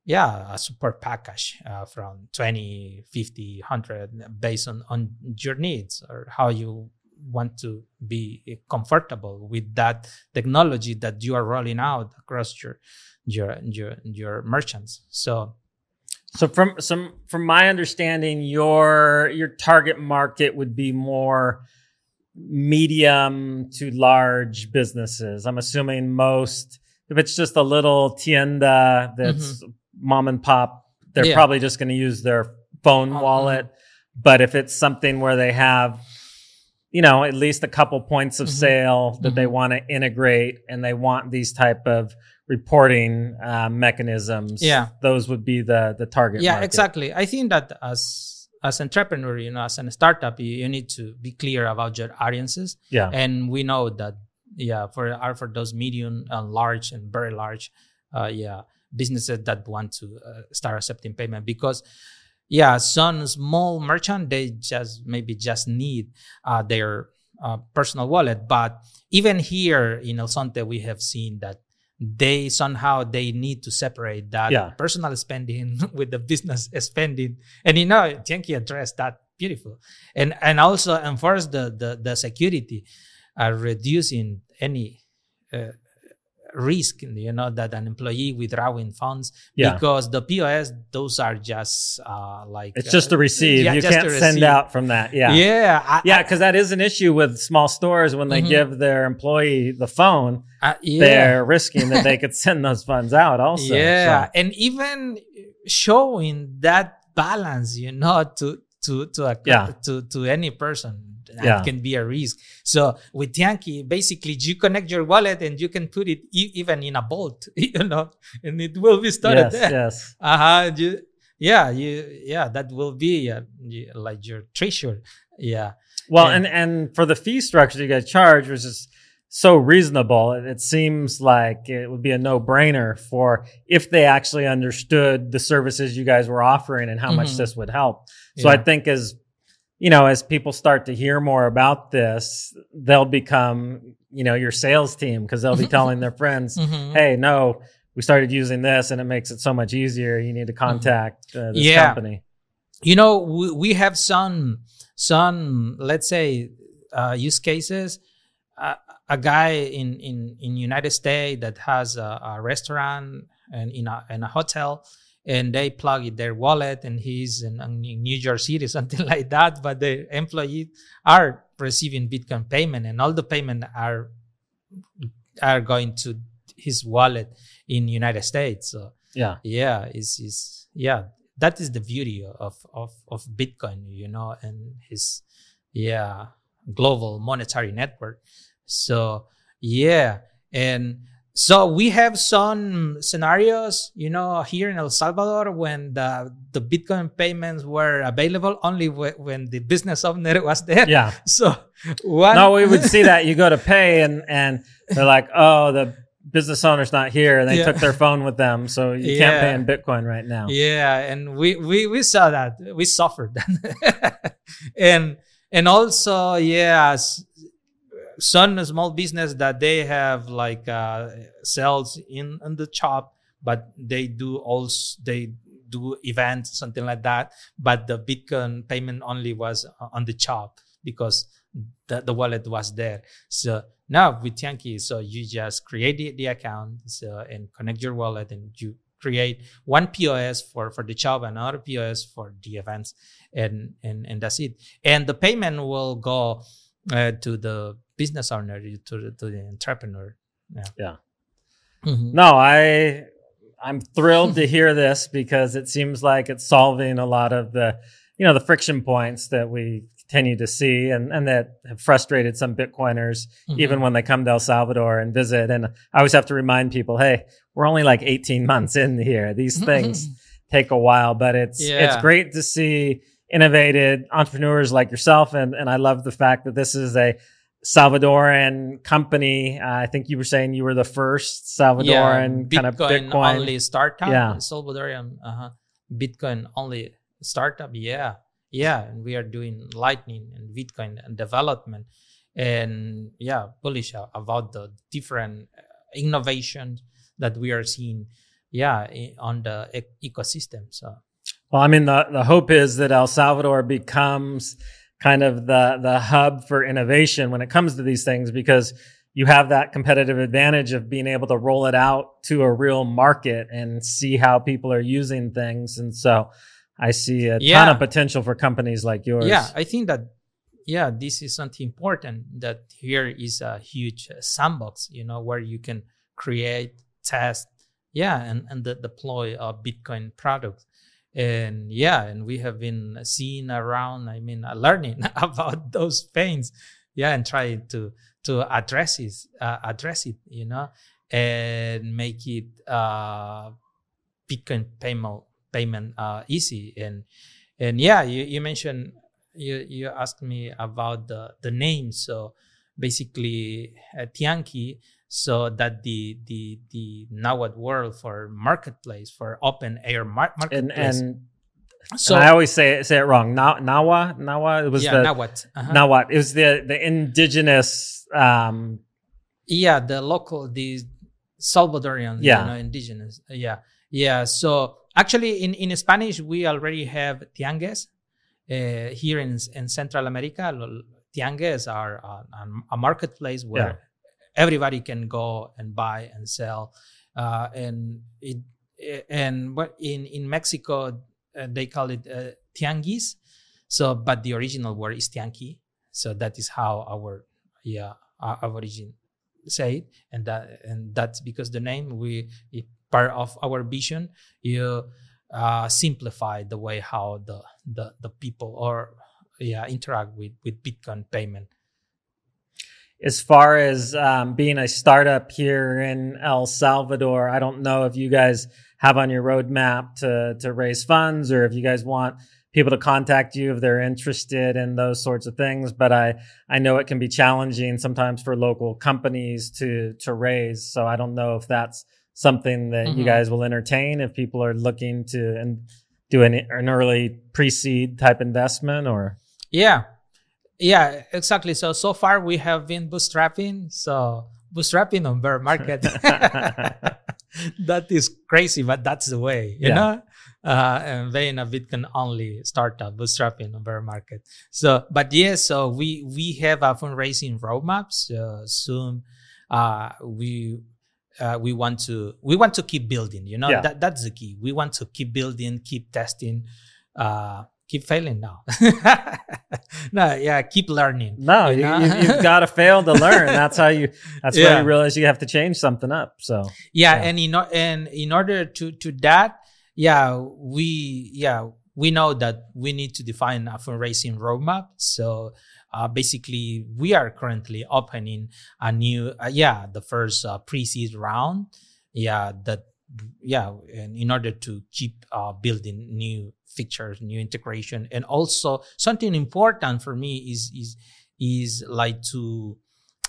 yeah a support package uh, from 20 50 100 based on, on your needs or how you want to be comfortable with that technology that you are rolling out across your your your, your merchants so So from some from my understanding, your your target market would be more medium to large businesses. I'm assuming most if it's just a little tienda that's mom and pop, they're Yeah. probably just going to use their phone Uh-huh. wallet. But if it's something where they have you know at least a couple points of Mhm. sale that they Mhm. want to integrate and they want these type of reporting uh, mechanisms Yeah. those would be the the target yeah market. exactly i think that as as entrepreneur you know as a startup you, you need to be clear about your audiences yeah and we know that yeah for are for those medium and large and very large uh, yeah businesses that want to uh, start accepting payment because yeah some small merchant they just maybe just need uh, their uh, personal wallet. But even here in El Zonte we have seen that they somehow they need to separate that Yeah. personal spending with the business spending. And you know Tiankii addressed that beautiful. And and also enforce the the, the security are reducing any uh, risk you know that an employee withdrawing funds Yeah. because the pos those are just uh like It's just to uh, receive. yeah, you can't send out from that. Yeah. yeah I- Yeah, because that is an issue with small stores when they Mhm. give their employee the phone, uh, yeah they're risking that they could send those funds out also. yeah So, and even showing that balance you know to to to a Yeah. to to any person that Yeah. can be a risk so with Tiankii basically you connect your wallet and you can put it e- even in a vault you know and it will be stored yes, there yes. uh-huh you, yeah you yeah that will be uh, like your treasure yeah Well, Yeah. and and for the fee structure you guys charge, which is so reasonable, it, seems like it would be a no brainer for if they actually understood the services you guys were offering and how much Mhm. this would help. So I think as you know, as people start to hear more about this, they'll become you know your sales team because they'll be telling their friends, Mhm. "Hey, no." We started using this, and it makes it so much easier. You need to contact uh, this Yeah. company. you know we, we have some some let's say uh, use cases uh, a guy in in in united states that has a, a restaurant and in a, in a hotel and they plug in their wallet and he's in, in new york city something like that. But the employees are receiving bitcoin payment and all the payment are are going to his wallet in united states. So Yeah, yeah is is yeah that is the beauty of of of bitcoin you know and his yeah global monetary network. So yeah and so we have some scenarios you know here in el salvador when the the bitcoin payments were available only wh- when the business owner was there yeah. so one No, we would see that you go to pay and and they're like, oh, the business owner's not here, and they Yeah. took their phone with them, so you can't pay in Bitcoin right now. Yeah, and we we we saw that. We suffered and and also, yeah, s- some small business that they have like uh sales in in the shop, but they do also they do events something like that. But the Bitcoin payment only was on the shop because the, the wallet was there. So now with Tiankii, so you just create the, the account so, and connect your wallet and you create one POS for, for the shop and another POS for the events and, and, and that's it. And the payment will go uh, to the business owner, to, the- to the entrepreneur. Yeah. Yeah. Mhm. No, I I'm thrilled to hear this because it seems like it's solving a lot of the you know the friction points that we continue to see and and that have frustrated some Bitcoiners even Mhm. when they come to El Salvador and visit. And I always have to remind people, hey, we're only like 18 months in here. These things take a while, but it's Yeah. it's great to see innovated entrepreneurs like yourself, and and I love the fact that this is a Salvadoran company. Uh, I think you were saying you were the first Salvadoran kind of Bitcoin. only startup. Yeah. Salvadorian uh-huh. Bitcoin only startup. Yeah, yeah, and we are doing Lightning and Bitcoin and development, and yeah, bullish about the different uh, innovations that we are seeing. Yeah, on the ecosystem. So Well, I mean, the, the hope is that El Salvador becomes kind of the, the hub for innovation when it comes to these things because you have that competitive advantage of being able to roll it out to a real market and see how people are using things. And so I see a ton of potential for companies like yours. yeah i think that yeah this is something important that here is a huge uh, sandbox you know where you can create test yeah and and the, deploy a bitcoin product and yeah and we have been seeing around i mean learning about those pains. Yeah and trying to to address it uh, address it you know and make it uh bitcoin payment payment uh easy. And and yeah you, you mentioned you you asked me about the the name. So basically uh, Tiankii so that the the the Nawat world for marketplace for open air mar- And, marketplace and, so and I always say it, say it wrong. Na, Nawa, Nawa, it was yeah the, Nawat uh-huh. Nawat. It was the, the indigenous, um, yeah the local the salvadorian Yeah. you know indigenous yeah yeah so actually in in spanish we already have tiangues uh, here in in central america tiangues are uh, a marketplace where. Everybody can go and buy and sell. Uh, and it and what in in Mexico uh, they call it uh, tianguis. So, but the original word is tianqui. So that is how our yeah our, our origin say it, and that and that's because the name we it, part of our vision. You uh, simplify the way how the the the people or yeah interact with with Bitcoin payment. As far as um, being a startup here in El Salvador, I don't know if you guys have on your roadmap to to raise funds or if you guys want people to contact you if they're interested in those sorts of things. But I I know it can be challenging sometimes for local companies to to raise. So I don't know if that's something that you Mhm. guys will entertain if people are looking to and do an, an early pre-seed type investment or Yeah, yeah, exactly. So so far we have been bootstrapping. So bootstrapping on bear market. that is crazy, but that's the way, you Yeah. know. Uh, and being a Bitcoin only startup, bootstrapping on bear market. So, but yes, so we we have a fundraising roadmap. So soon, uh, we uh, we want to we want to keep building. You know, Yeah. that that's the key. We want to keep building, keep testing, uh, keep failing now. no, yeah, keep learning. No, you, know? you, you've got to fail to learn. That's how you. That's where Yeah. you realize you have to change something up. So yeah, Yeah. and in and in order to to that yeah we yeah we know that we need to define a fundraising roadmap so uh, basically we are currently opening a new uh, yeah the first uh, pre-seed round yeah that yeah and in order to keep uh, building new features new integration and also something important for me is is is like to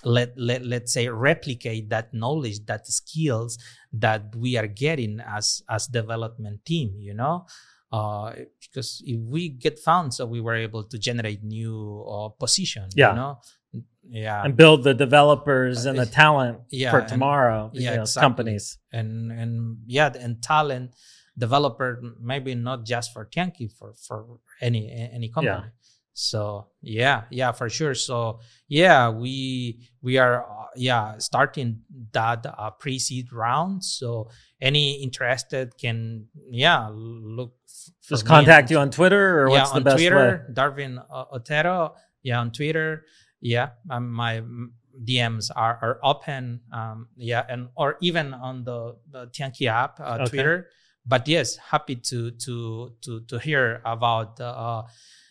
let, let let's say replicate that knowledge that skills that we are getting as as development team you know uh because if we get found so we were able to generate new uh, position Yeah. you know yeah and build the developers and the talent Yeah, for and- tomorrow. yeah, you know, exactly. companies. and and yeah and talent developer maybe not just for Tiankii for for any any company. So yeah yeah for sure. So yeah we we are uh, yeah starting that uh, pre-seed round. So any interested can yeah look Just contact you on Twitter or yeah what's the on best twitter way? Darvin uh, otero. Yeah on twitter. Yeah um, my dms are, are open um yeah and or even on the, the Tiankii app uh, Okay. twitter but yes happy to to to to hear about uh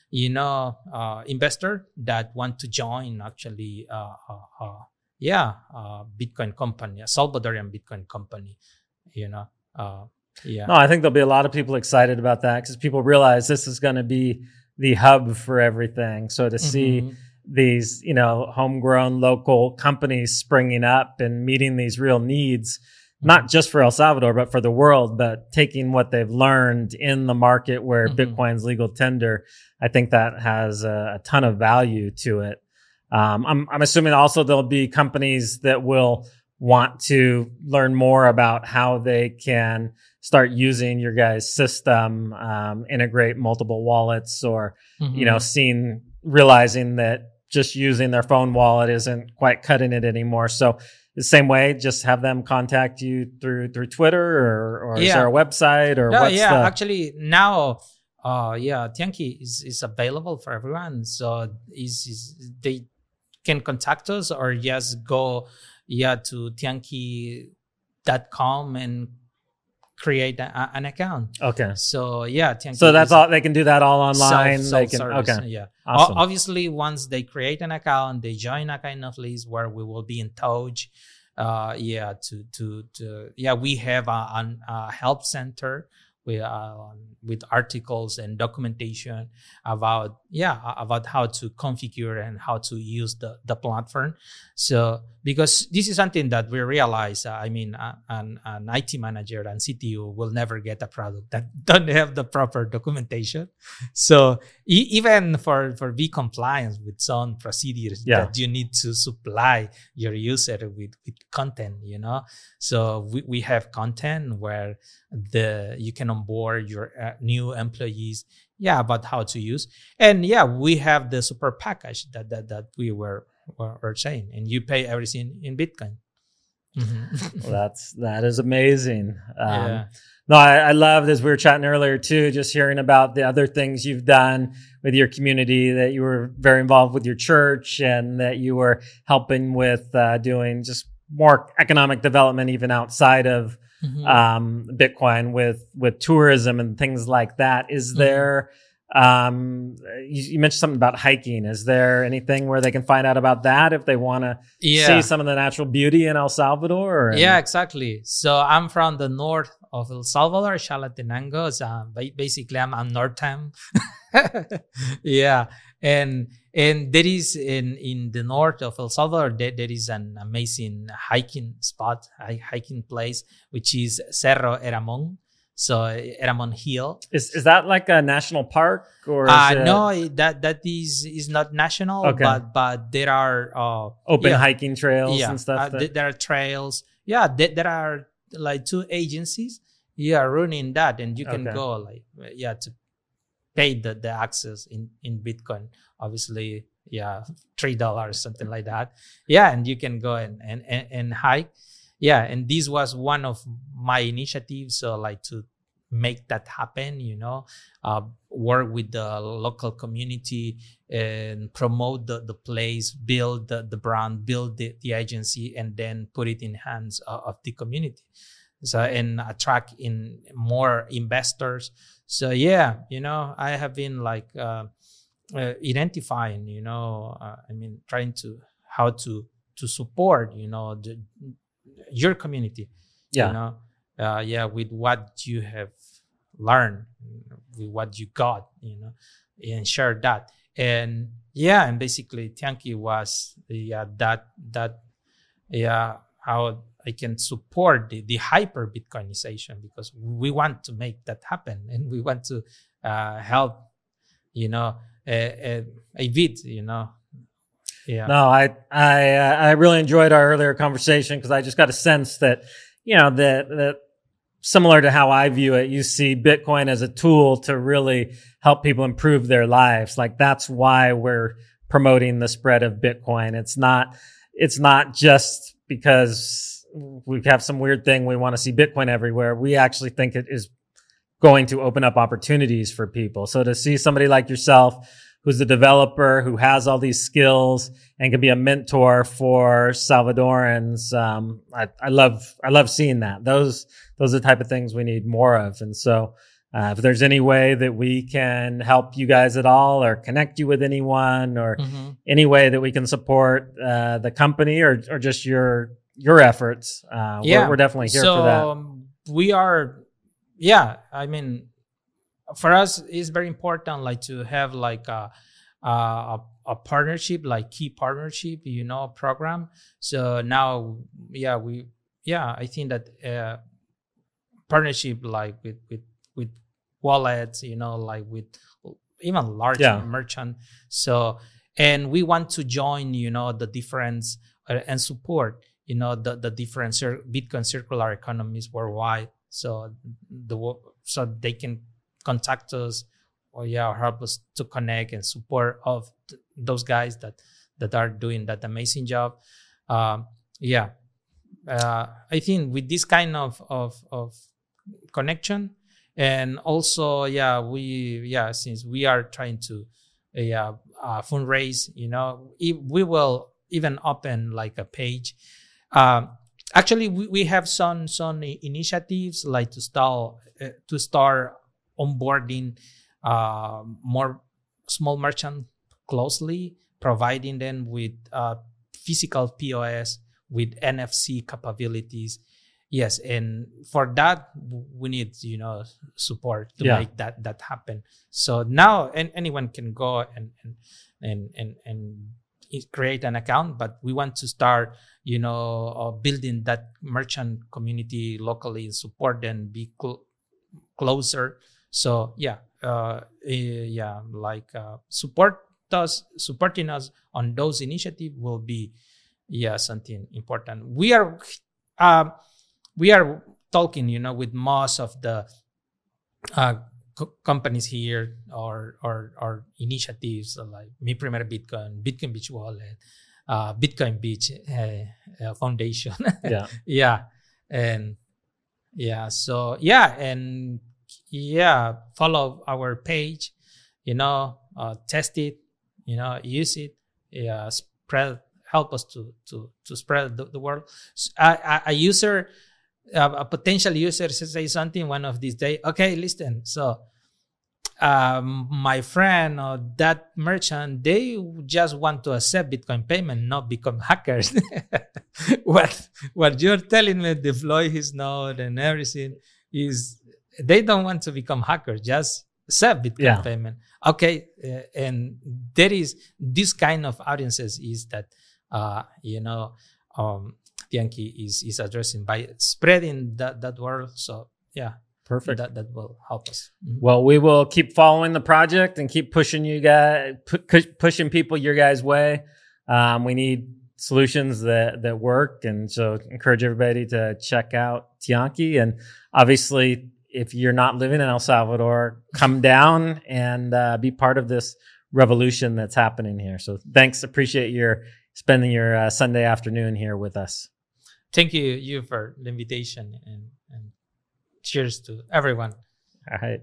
you know uh investor that want to join actually uh, uh, uh yeah uh bitcoin company a salvadorian bitcoin company you know uh yeah No, I think there'll be a lot of people excited about that because people realize this is going to be the hub for everything. So to see Mhm. these, you know, homegrown local companies springing up and meeting these real needs, not just for El Salvador, but for the world, but taking what they've learned in the market where Mhm. Bitcoin's legal tender, I think that has a, a ton of value to it. Um, I'm, I'm assuming also there'll be companies that will want to learn more about how they can start using your guys' system, um, integrate multiple wallets or you know, seeing, realizing that just using their phone wallet isn't quite cutting it anymore. So the same way, just have them contact you through, through Twitter or, or is there a website or what's yeah, the, actually now, uh, yeah, Tiankii is, is available for everyone. So is is they can contact us or just go, yeah, to tiankii.com and create a, an account. okay. So yeah, Tiankii. So that's all, they can do that all online. self- they can, okay. Yeah. O- Awesome. obviously, once they create an account, they join a kind of list where we will be in touch. Uh, yeah, to to to yeah, we have a, an- a help center with uh, with articles and documentation about yeah about how to configure and how to use the the platform. So because this is something that we realize, uh, I mean, uh, an an IT manager and CTO will never get a product that don't have the proper documentation. So e- even for for be compliance with some procedures Yeah. that you need to supply your user with with content, you know. So we, we have content where the you can onboard your uh, new employees yeah about how to use and yeah we have the super package that that, that we were, were, were saying and you pay everything in bitcoin mm-hmm. well, that's that is amazing um, yeah. no I, I loved as we were chatting earlier too just hearing about the other things you've done with your community that you were very involved with your church and that you were helping with uh, doing just more economic development even outside of mm-hmm. um, Bitcoin with with tourism and things like that. Is mm-hmm. there um, you, you, mentioned something about hiking. Is there anything where they can find out about that if they want to yeah. see some of the natural beauty in El Salvador? Or? Yeah, exactly. So I'm from the north of El Salvador, Chalatenango. So basically, I'm, I'm Northam. yeah, and and there is in in the north of El Salvador there, there is an amazing hiking spot, hiking place, which is Cerro Eramon. So Eramon Hill. Is is that like a national park or? Uh, it... no, that that is is not national. Okay. But but there are uh, open yeah, hiking trails yeah, and stuff. Uh, th- there are trails. Yeah, th- there are like two agencies. Yeah, running that, and you can okay. go like yeah to pay the, the access in in bitcoin obviously yeah three dollars something like that yeah and you can go and, and and and hike yeah and this was one of my initiatives so like to make that happen you know uh, work with the local community and promote the, the place build the, the brand build the, the agency and then put it in hands of, of the community. So and attract in more investors. So yeah you know i have been like uh, uh, identifying you know uh, i mean trying to how to to support you know the, your community yeah. you know uh, yeah with what you have learned with what you got you know and share that and yeah and basically Tiankii was yeah that that yeah how I can support the, the hyper Bitcoinization because we want to make that happen and we want to uh, help, you know, a, a, a bit, you know. Yeah. No, I I uh, I really enjoyed our earlier conversation because I just got a sense that you know that that similar to how I view it, you see Bitcoin as a tool to really help people improve their lives. Like that's why we're promoting the spread of Bitcoin. It's not it's not just because we have some weird thing. We want to see Bitcoin everywhere. We actually think it is going to open up opportunities for people. So to see somebody like yourself, who's a developer, who has all these skills and can be a mentor for Salvadorans, um, I, I, love, I love seeing that. Those, those are the type of things we need more of. And so, uh, if there's any way that we can help you guys at all or connect you with anyone or mm-hmm. any way that we can support uh, the company or, or just your your efforts. Uh, yeah, we're, we're, definitely here so, for that. Um, we are, yeah. I mean, for us, it's very important, like to have like a a, a partnership, like key partnership, you know, program. So now, yeah, we, yeah, I think that uh, partnership, like with with with wallets, you know, like with even large yeah. merchant. So, and we want to join, you know, the difference uh, and support you know the the different cir- Bitcoin circular economies worldwide. So the so they can contact us or yeah help us to connect and support of th- those guys that that are doing that amazing job. Um, yeah, uh, I think with this kind of of of connection and also yeah we yeah since we are trying to yeah uh, fundraise you know we will even open like a page um, actually, we, we have some some initiatives like to start uh, to start onboarding uh, more small merchant closely, providing them with uh, physical POS with NFC capabilities. Yes, and for that we need you know support to yeah. make that that happen. So now and anyone can go and and and and, and create an account, but we want to start you know, uh, building that merchant community locally and support and be cl- closer. So yeah, uh, eh, yeah, like uh, support us, supporting us on those initiatives will be yeah something important. We are, uh, we are talking, you know, with most of the uh, co- companies here or or or initiatives like Mi Primer Bitcoin, Bitcoin Beach Wallet, uh, Bitcoin Beach uh, uh, Foundation. Yeah. yeah, and yeah, so yeah, and yeah, follow our page. You know, uh, test it. You know, use it. Yeah, spread. Help us to to to spread the, the word. S- A, a- user, a, a potential user say something one of these days. Okay, listen. So um, my friend or that merchant, they just want to accept Bitcoin payment, not become hackers. what what you're telling me, deploy his node and everything, is they don't want to become hackers, just accept Bitcoin Yeah. payment. Okay, uh, and there is this kind of audiences is that uh, you know um, Tiankii is is addressing by spreading that that word. So yeah, Perfect. that that will help us. Mhm. Well, we will keep following the project and keep pushing you guys, pu- pushing people your guys' way. Um, we need solutions that that work, and so encourage everybody to check out Tiankii. And obviously, if you're not living in El Salvador, come down and uh, be part of this revolution that's happening here. So, thanks. Appreciate your spending your uh, Sunday afternoon here with us. Thank you you for the invitation and and cheers to everyone. All right.